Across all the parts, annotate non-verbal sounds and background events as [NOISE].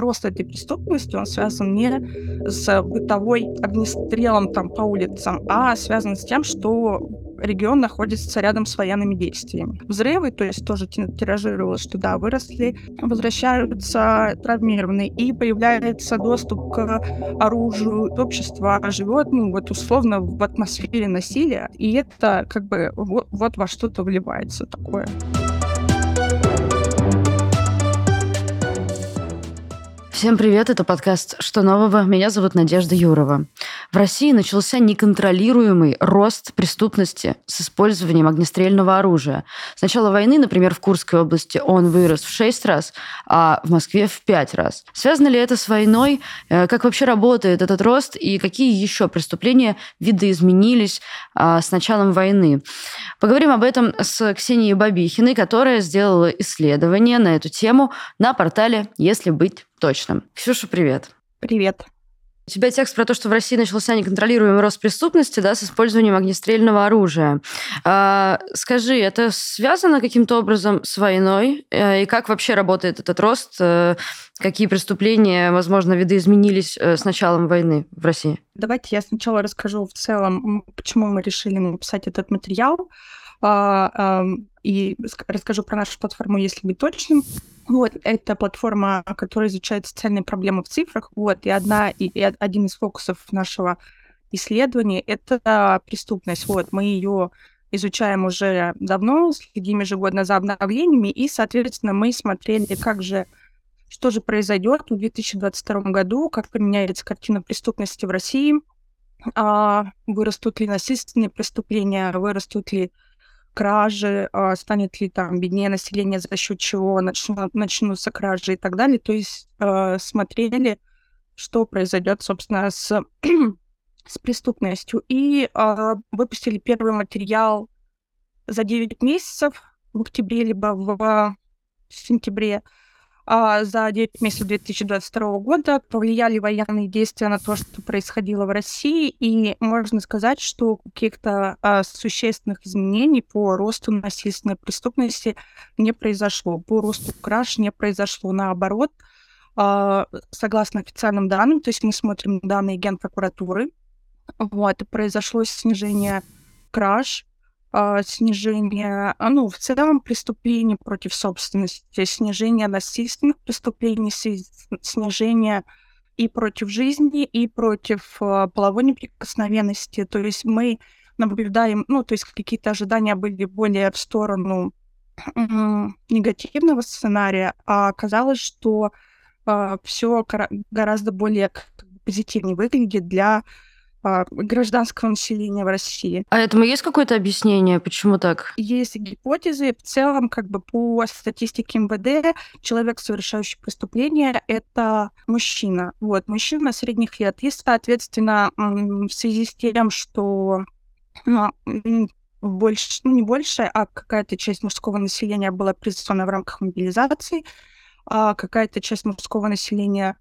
рост этой преступности, он связан не с бытовой огнестрелом там по улицам, а связан с тем, что регион находится рядом с военными действиями. Взрывы, то есть тоже тиражировалось, что да, выросли, возвращаются травмированные, и появляется доступ к оружию, общество живет, ну, вот условно в атмосфере насилия, и это как бы вот, вот во что-то вливается такое. Всем привет, это подкаст «Что нового?». Меня зовут Надежда Юрова. В России начался неконтролируемый рост преступности с использованием огнестрельного оружия. С начала войны, например, в Курской области он вырос в 6 раз, а в Москве в 5 раз. Связано ли это с войной? Э, как вообще работает этот рост? И какие еще преступления видоизменились а, с началом войны? Поговорим об этом с Ксенией Бабихиной, которая сделала исследование на эту тему на портале «Если быть точно. Ксюша, привет. Привет. У тебя текст про то, что в России начался неконтролируемый рост преступности да, с использованием огнестрельного оружия. А, скажи, это связано каким-то образом с войной? Э, и как вообще работает этот рост? Э, какие преступления, возможно, видоизменились э, с началом войны в России? Давайте я сначала расскажу в целом, почему мы решили написать этот материал. А, и расскажу про нашу платформу, если быть точным. Вот, это платформа, которая изучает социальные проблемы в цифрах. Вот, и одна и, и один из фокусов нашего исследования это преступность. Вот, мы ее изучаем уже давно, следим ежегодно за обновлениями, и, соответственно, мы смотрели, как же, что же произойдет в 2022 году, как поменяется картина преступности в России, а, вырастут ли насильственные преступления, вырастут ли кражи, а, станет ли там беднее население, за счет чего начнут, начнутся кражи и так далее. То есть э, смотрели, что произойдет, собственно, с, [CLEARS THROAT] с преступностью. И э, выпустили первый материал за 9 месяцев в октябре, либо в, в сентябре а, за 9 месяцев 2022 года повлияли военные действия на то, что происходило в России, и можно сказать, что каких-то а, существенных изменений по росту насильственной преступности не произошло, по росту краж не произошло, наоборот, а, согласно официальным данным, то есть мы смотрим данные Генпрокуратуры, вот, произошло снижение краж, а, снижение, а, ну, в целом преступлений против собственности, снижение насильственных преступлений, снижение и против жизни, и против а, половой неприкосновенности. То есть мы наблюдаем, ну, то есть какие-то ожидания были более в сторону негативного сценария, а оказалось, что э, все гораздо более позитивнее выглядит для а, гражданского населения в России. А этому есть какое-то объяснение, почему так? Есть гипотезы. В целом, как бы по статистике МВД, человек, совершающий преступление, это мужчина. Вот, мужчина средних лет. И, соответственно, в связи с тем, что ну, больше, ну, не больше, а какая-то часть мужского населения была призвана в рамках мобилизации, а какая-то часть мужского населения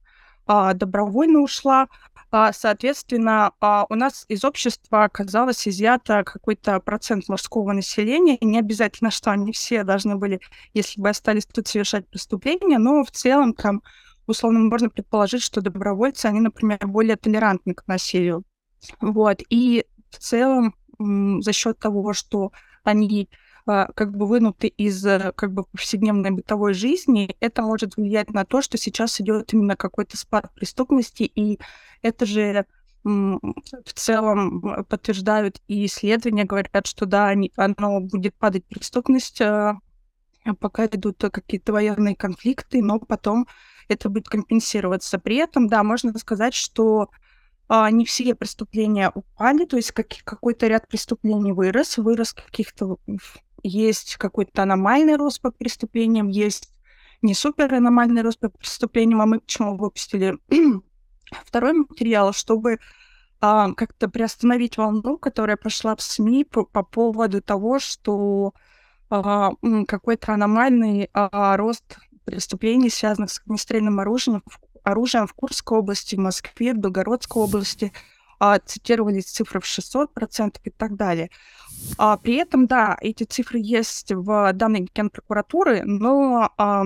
а, добровольно ушла, а, соответственно, а, у нас из общества оказалось изъято какой-то процент мужского населения, и не обязательно, что они все должны были, если бы остались тут, совершать преступления, но в целом там условно можно предположить, что добровольцы, они, например, более толерантны к насилию. Вот. И в целом за счет того, что они как бы вынуты из э, как бы повседневной бытовой жизни, это может влиять на то, что сейчас идет именно какой-то спад преступности, и это же в целом подтверждают и исследования, говорят, что да, они, оно будет падать преступность, а, пока идут какие-то военные конфликты, но потом это будет компенсироваться. При этом, да, можно сказать, что а, не все преступления упали, то есть как, какой-то ряд преступлений вырос, вырос каких-то есть какой-то аномальный рост по преступлениям, есть не супер аномальный рост по преступлениям, а мы почему выпустили [CLEARS THROAT] второй материал, чтобы а, как-то приостановить волну, которая пошла в СМИ по, по поводу того, что а, какой-то аномальный а, рост преступлений, связанных с огнестрельным оружием, оружием в Курской области, в Москве, в Белгородской области, а, цитировались цифры в 600% и так далее. А, при этом, да, эти цифры есть в данной генпрокуратуры, но а,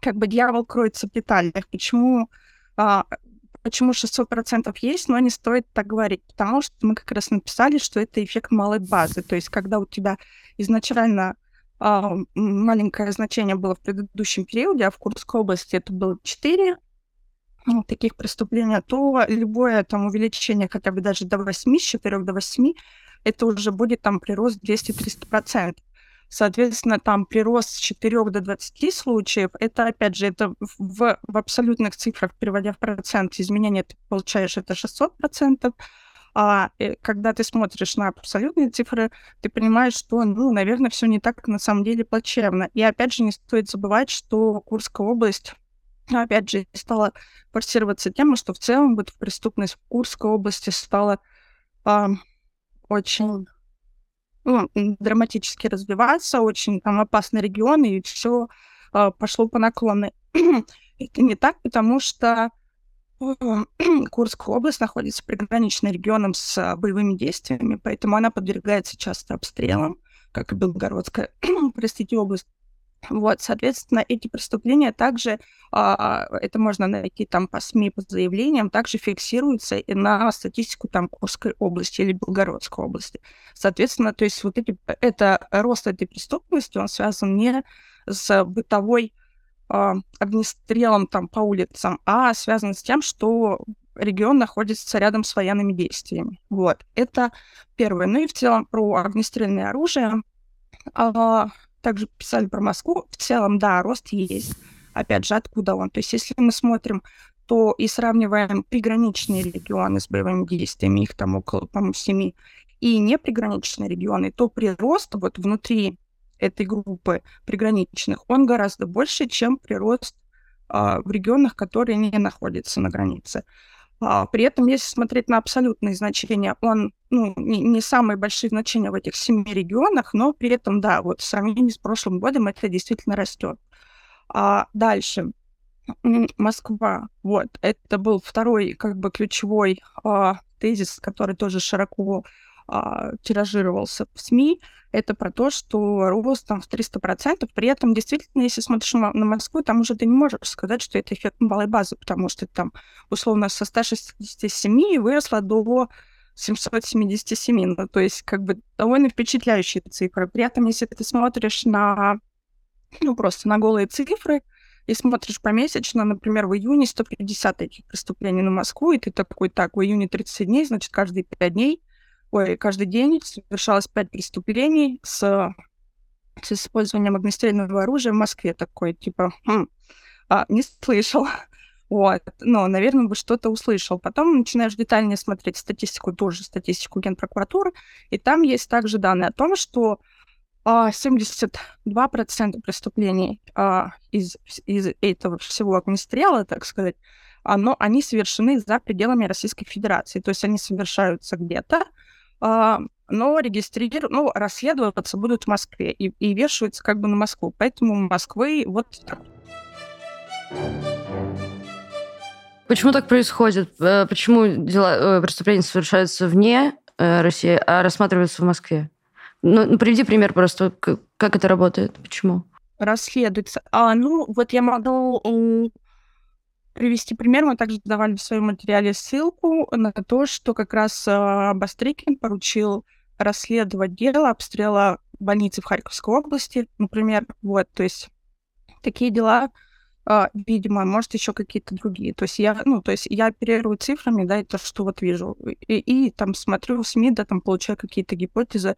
как бы дьявол кроется в деталях. Почему а, почему 600% есть, но не стоит так говорить, потому что мы как раз написали, что это эффект малой базы. То есть когда у тебя изначально а, маленькое значение было в предыдущем периоде, а в Курской области это было 4 ну, таких преступлений, то любое там увеличение хотя бы даже до 8, с 4 до 8, это уже будет там прирост 200-300%. Соответственно, там прирост с 4 до 20 случаев, это, опять же, это в, в абсолютных цифрах, переводя в процент, изменения ты получаешь это 600%, а э, когда ты смотришь на абсолютные цифры, ты понимаешь, что, ну, наверное, все не так на самом деле плачевно. И опять же, не стоит забывать, что Курская область опять же, стала форсироваться тема, что в целом вот преступность в Курской области стала очень ну, драматически развиваться, очень там опасный регион, и все э, пошло по наклонной. Это [CLEARS THROAT] не так, потому что [CLEARS THROAT] Курская область находится приграничным регионом с а, боевыми действиями, поэтому она подвергается часто обстрелам, как и Белгородская, [CLEARS THROAT] простите, область. Вот, соответственно, эти преступления также, а, это можно найти там по СМИ, по заявлениям, также фиксируются и на статистику там Курской области или Белгородской области. Соответственно, то есть вот эти, это рост этой преступности, он связан не с бытовой а, огнестрелом там по улицам, а связан с тем, что регион находится рядом с военными действиями. Вот, это первое. Ну и в целом про огнестрельное оружие. А, также писали про Москву. В целом, да, рост есть. Опять же, откуда он? То есть, если мы смотрим, то и сравниваем приграничные регионы с боевыми действиями, их там около, по-моему, семи, и неприграничные регионы, то прирост вот внутри этой группы приграничных, он гораздо больше, чем прирост а, в регионах, которые не находятся на границе. А, при этом, если смотреть на абсолютные значения, он ну, не, не самые большие значения в этих семи регионах, но при этом, да, вот в сравнении с прошлым годом это действительно растет. А дальше. Москва. Вот, это был второй, как бы, ключевой а, тезис, который тоже широко а, тиражировался в СМИ, это про то, что рост там в 300%. При этом, действительно, если смотришь на, на Москву, там уже ты не можешь сказать, что это эффект малой базы, потому что там, условно, со 167 выросло до 777. Ну, то есть, как бы, довольно впечатляющие цифры. При этом, если ты смотришь на, ну, просто на голые цифры, и смотришь помесячно, например, в июне 150 таких преступлений на Москву, и ты такой, так, в июне 30 дней, значит, каждые 5 дней ой, каждый день совершалось пять преступлений с, с использованием огнестрельного оружия в Москве. Такой, типа, хм, а, не слышал. [LAUGHS] Вот, но, наверное, бы что-то услышал. Потом начинаешь детальнее смотреть статистику, тоже статистику Генпрокуратуры, и там есть также данные о том, что а, 72% преступлений а, из, из этого всего огнестрела, так сказать, оно, они совершены за пределами Российской Федерации. То есть они совершаются где-то, но регистрируют, ну, расследоваться будут в Москве и, и вешаются как бы на Москву. Поэтому Москвы вот так. Почему так происходит? Э, почему дела, э, преступления совершаются вне э, России, а рассматриваются в Москве? Ну, ну приведи пример просто, как это работает, почему? Расследуется. А, ну, вот я могу привести пример. Мы также давали в своем материале ссылку на то, что как раз э, Бастрыкин поручил расследовать дело обстрела больницы в Харьковской области, например. Вот, то есть такие дела, э, видимо, может, еще какие-то другие. То есть я, ну, то есть я оперирую цифрами, да, и то, что вот вижу. И, и там смотрю в СМИ, да, там получаю какие-то гипотезы, а, а,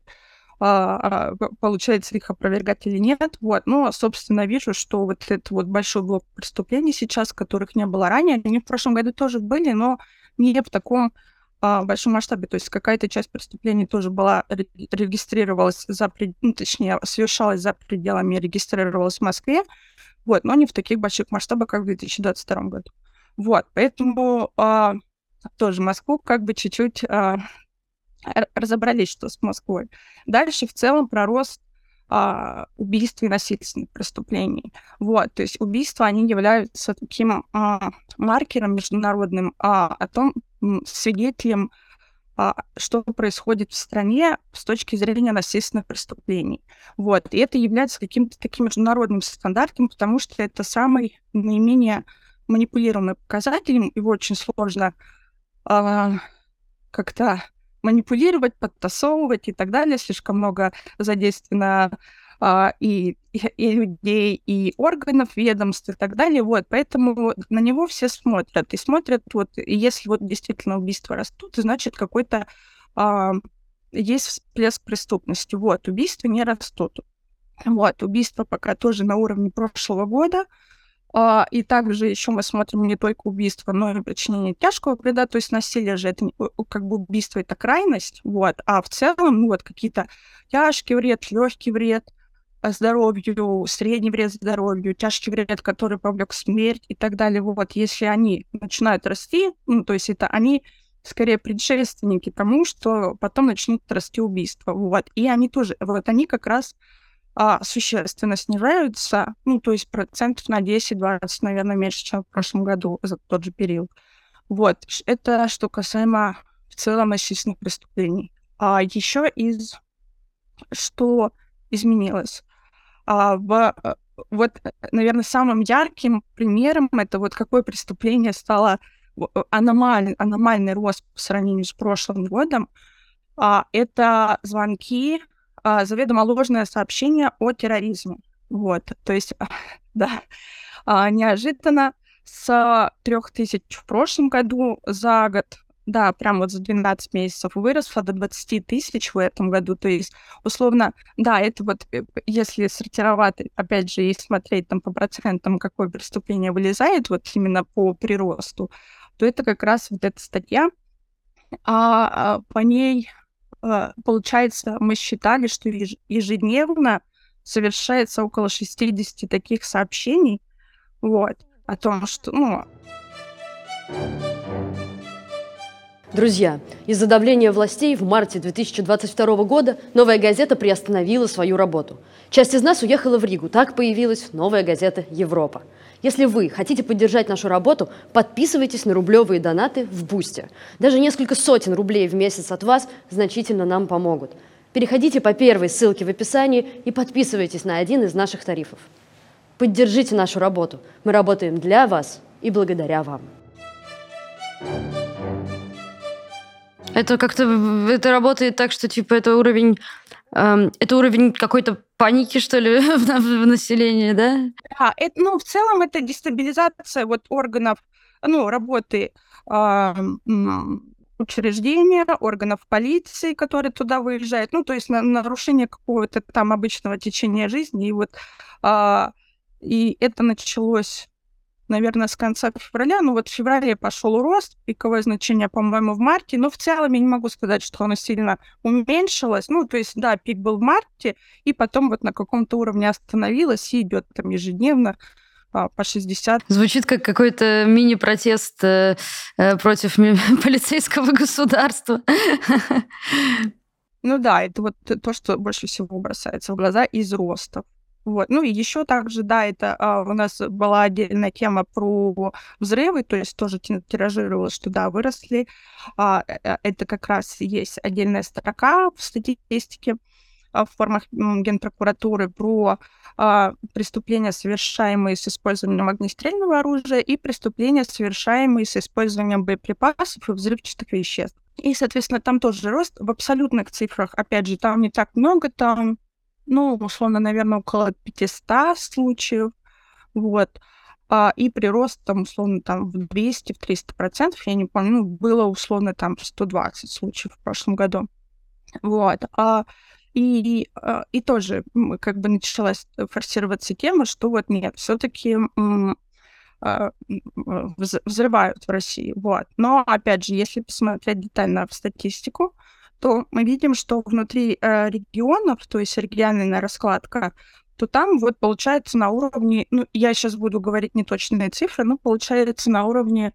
получается их опровергать или нет. Вот. Но, собственно, вижу, что вот этот вот большой блок преступлений сейчас, которых не было ранее, они в прошлом году тоже были, но не в таком а, большом масштабе. То есть какая-то часть преступлений тоже была регистрировалась за, ну, точнее, совершалась за пределами, регистрировалась в Москве, вот, но не в таких больших масштабах, как в 2022 году. Вот, поэтому а, тоже Москву как бы чуть-чуть а, разобрались, что с Москвой. Дальше в целом про рост а, убийств и насильственных преступлений. Вот, то есть убийства, они являются таким а, маркером международным а, о том, свидетелем а, что происходит в стране с точки зрения насильственных преступлений. Вот. И это является каким-то таким международным стандартом, потому что это самый наименее манипулируемый показатель, его очень сложно э, как-то манипулировать, подтасовывать и так далее. Слишком много задействовано а, и, и, людей, и органов, ведомств и так далее. Вот, поэтому на него все смотрят. И смотрят, вот, если вот действительно убийства растут, значит, какой-то а, есть всплеск преступности. Вот, убийства не растут. Вот, убийства пока тоже на уровне прошлого года. А, и также еще мы смотрим не только убийство, но и причинение тяжкого вреда, то есть насилие же это как бы убийство это крайность, вот, а в целом ну, вот какие-то тяжкий вред, легкий вред, здоровью, средний вред здоровью, тяжкий вред, который повлек смерть и так далее. Вот, если они начинают расти, ну, то есть это они скорее предшественники тому, что потом начнут расти убийства. Вот. И они тоже, вот они как раз а, существенно снижаются, ну, то есть процентов на 10-20, наверное, меньше, чем в прошлом году за тот же период. Вот. Это что касаемо в целом насильственных преступлений. А еще из что изменилось? А, в, э, вот, э, наверное, самым ярким примером это вот какое преступление стало э, аномаль, аномальный рост по сравнению с прошлым годом. А, это звонки, а, заведомо ложное сообщение о терроризме. Вот, то есть, [LAUGHS] да, а, неожиданно с трех тысяч в прошлом году за год да, прям вот за 12 месяцев выросла до 20 тысяч в этом году. То есть, условно, да, это вот, э, если сортировать, опять же, и смотреть там по процентам, какое преступление вылезает, вот именно по приросту, то это как раз вот эта статья. А, а по ней, получается, мы считали, что ежедневно совершается около 60 таких сообщений, вот, о том, что, ну, Друзья, из-за давления властей в марте 2022 года «Новая газета» приостановила свою работу. Часть из нас уехала в Ригу. Так появилась «Новая газета Европа». Если вы хотите поддержать нашу работу, подписывайтесь на рублевые донаты в Бусте. Даже несколько сотен рублей в месяц от вас значительно нам помогут. Переходите по первой ссылке в описании и подписывайтесь на один из наших тарифов. Поддержите нашу работу. Мы работаем для вас и благодаря вам. Это как-то это работает так, что типа это уровень эм, это уровень какой-то паники, что ли, [LAUGHS] в, в населении, да? Да, это, ну, в целом это дестабилизация вот органов, ну, работы э, учреждения, органов полиции, которые туда выезжают, ну, то есть на, нарушение какого-то там обычного течения жизни, и вот э, и это началось наверное, с конца февраля. Ну вот в феврале пошел рост, пиковое значение, по-моему, в марте. Но в целом я не могу сказать, что оно сильно уменьшилось. Ну, то есть, да, пик был в марте, и потом вот на каком-то уровне остановилось и идет там ежедневно а, по 60. Звучит как какой-то мини-протест э, э против [LAUGHS] полицейского государства. [LAUGHS] Ну да, это вот то, что больше всего бросается в глаза из ростов. Вот. Ну и еще также, да, это а, у нас была отдельная тема про взрывы, то есть тоже тиражировалось, что да, выросли. А, э, э, это как раз есть отдельная строка в статистике а, в формах Генпрокуратуры про а, преступления, совершаемые с использованием огнестрельного оружия, и преступления, совершаемые с использованием боеприпасов и взрывчатых веществ. И, соответственно, там тоже рост в абсолютных цифрах. Опять же, там не так много, там ну, условно, наверное, около 500 случаев, вот, а, и прирост там, условно, там в 200, в 300 процентов, я не помню, ну, было условно там 120 случаев в прошлом году, вот, а, и, а, и тоже как бы началась форсироваться тема, что вот нет, все-таки взрывают в России, вот. Но, опять же, если посмотреть детально в статистику, то мы видим, что внутри э, регионов, то есть региональная раскладка, то там вот получается на уровне, ну, я сейчас буду говорить неточные цифры, но получается на уровне,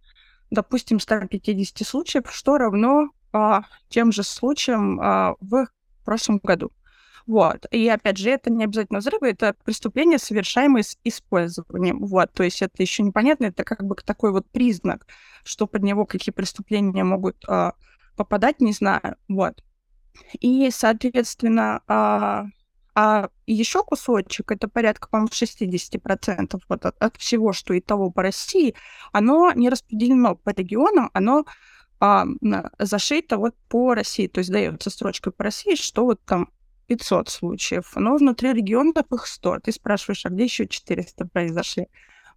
допустим, 150 случаев, что равно а, тем же случаям а, в прошлом году. Вот. И опять же, это не обязательно взрывы, это преступления, совершаемые с использованием. Вот. То есть это еще непонятно, это как бы такой вот признак, что под него какие преступления могут а, попадать, не знаю. Вот. И, соответственно, а, а еще кусочек, это порядка, по-моему, 60% вот от, от всего, что и того по России, оно не распределено по регионам, оно а, зашито вот по России, то есть дается строчкой по России, что вот там 500 случаев, но внутри регионов их 100. Ты спрашиваешь, а где еще 400 произошли?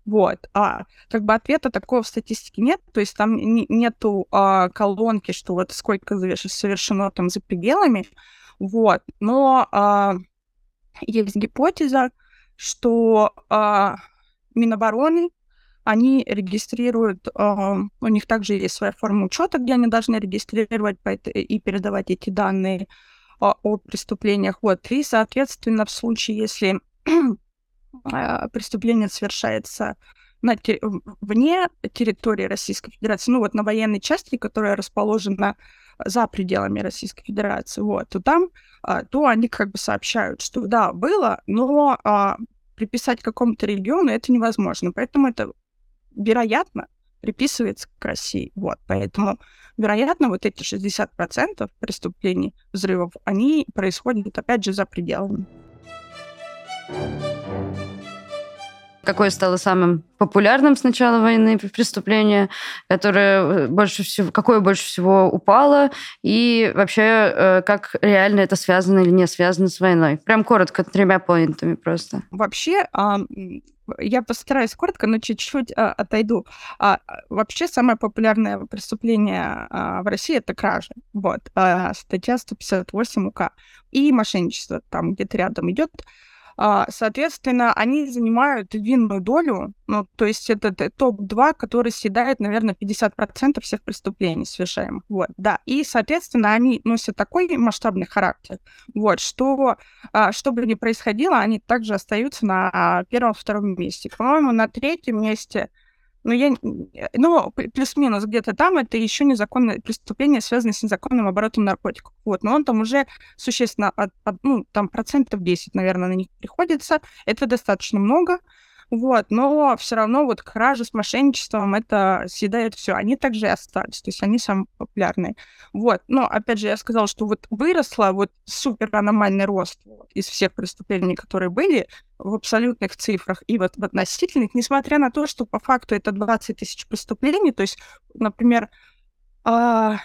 Вот. А как бы ответа такого в статистике нет, то есть там не, нету а, колонки, что вот сколько совершено там за пределами, вот. Но а, есть гипотеза, что а, Минобороны они регистрируют, а, у них также есть своя форма учета, где они должны регистрировать и передавать эти данные а, о преступлениях. Вот. И, соответственно, в случае, если преступление совершается на те... вне территории Российской Федерации, ну вот на военной части, которая расположена за пределами Российской Федерации, вот, то там, а, то они как бы сообщают, что да, было, но а, приписать какому-то региону это невозможно. Поэтому это, вероятно, приписывается к России. Вот, поэтому, вероятно, вот эти 60% преступлений, взрывов, они происходят, опять же, за пределами. Какое стало самым популярным с начала войны преступление, которое э, больше всего, какое больше всего упало, и вообще, э, как реально это связано или не связано с войной? Прям коротко, тремя поинтами просто. Вообще, я постараюсь коротко, но чуть-чуть а, отойду. А, вообще самое популярное преступление а, в России это кража. Вот. А, статья 158 УК. И мошенничество там где-то рядом идет. А, соответственно, они занимают львиную долю, ну, то есть это топ-2, который съедает, наверное, 50% всех преступлений совершаемых. Вот, да. И, соответственно, они носят такой масштабный характер, вот, что, а, что бы ни происходило, они также остаются на первом-втором месте. По-моему, на третьем месте ну, я, ну, плюс-минус где-то там это еще незаконное преступление, связанное с незаконным оборотом наркотиков. Вот, но он там уже существенно, от, от, ну, там процентов 10, наверное, на них приходится. Это достаточно много. Вот, но все равно вот кражи с мошенничеством это съедает все. Они также и остались, то есть они самые популярные. Вот, но опять же я сказала, что вот выросла вот супер аномальный рост вот, из всех преступлений, которые были в абсолютных цифрах и вот в относительных, несмотря на то, что по факту это 20 тысяч преступлений, то есть, например, э,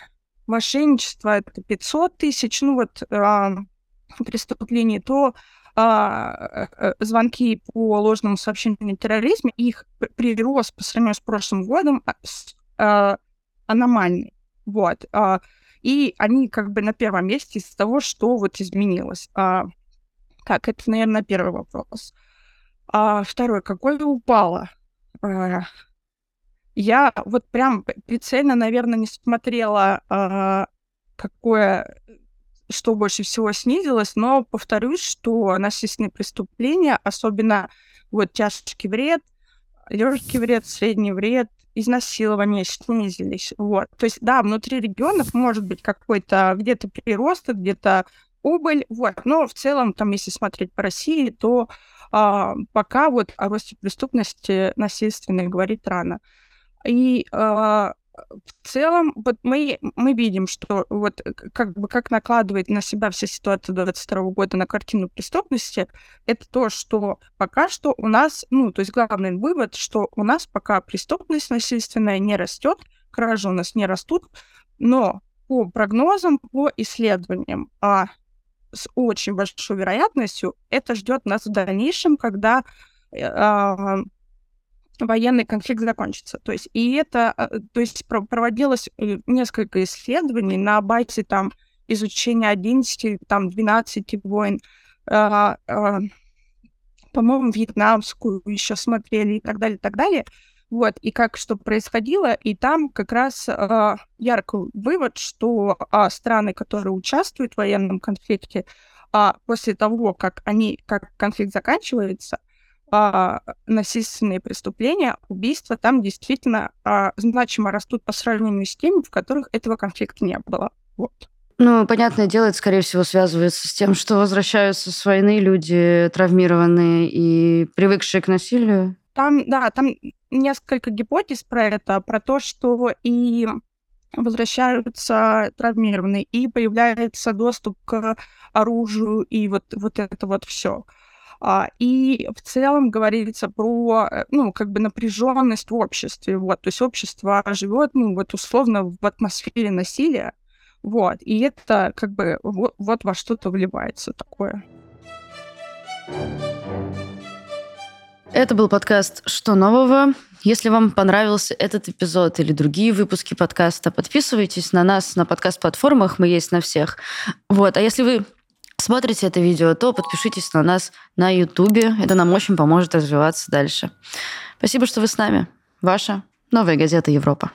мошенничество это 500 тысяч, ну вот э, преступлений, то а, э, звонки по ложному сообщению о терроризме, их прирост по сравнению с прошлым годом а, а, аномальный. Вот. И они как бы на первом месте из того, что вот изменилось. Так, это, наверное, первый вопрос. А второй, какой упало? Я вот прям прицельно, наверное, не смотрела, какое что больше всего снизилось, но повторюсь, что насильственные преступления, особенно вот тяжкий вред, легкий вред, средний вред, изнасилование снизились. Вот. То есть, да, внутри регионов может быть какой-то где-то прирост, где-то убыль, вот. Но в целом, там, если смотреть по России, то а, пока вот о росте преступности насильственной говорить рано. И а, в целом, вот мы, мы видим, что вот как бы как накладывает на себя вся ситуация 22 года на картину преступности, это то, что пока что у нас, ну, то есть главный вывод, что у нас пока преступность насильственная не растет, кражи у нас не растут, но по прогнозам, по исследованиям, а с очень большой вероятностью это ждет нас в дальнейшем, когда а, военный конфликт закончится. То есть, и это, а, то есть проводилось э, несколько исследований на базе там изучения 11, там 12 войн, а, а, по-моему, вьетнамскую еще смотрели и так далее, и так далее. Вот, и как что происходило, и там как раз э, яркий вывод, что э, страны, которые участвуют в военном конфликте, э, после того, как они, как конфликт заканчивается, а, насильственные преступления, убийства там действительно а, значимо растут по сравнению с теми, в которых этого конфликта не было. Вот. Ну, понятное дело, это, скорее всего, связывается с тем, что возвращаются с войны люди травмированные и привыкшие к насилию. Там, да, там несколько гипотез про это, про то, что и возвращаются травмированные, и появляется доступ к оружию, и вот, вот это вот все. А, и в целом говорится про, э, ну, как бы напряженность в обществе, вот, то есть общество живет, ну, вот условно в атмосфере насилия, вот, и это как бы вот, вот во что-то вливается такое. Это был подкаст «Что нового?». Если вам понравился этот эпизод или другие выпуски подкаста, подписывайтесь на нас на подкаст-платформах, мы есть на всех. Вот. А если вы смотрите это видео, то подпишитесь на нас на YouTube. Это нам очень поможет развиваться дальше. Спасибо, что вы с нами. Ваша новая газета «Европа».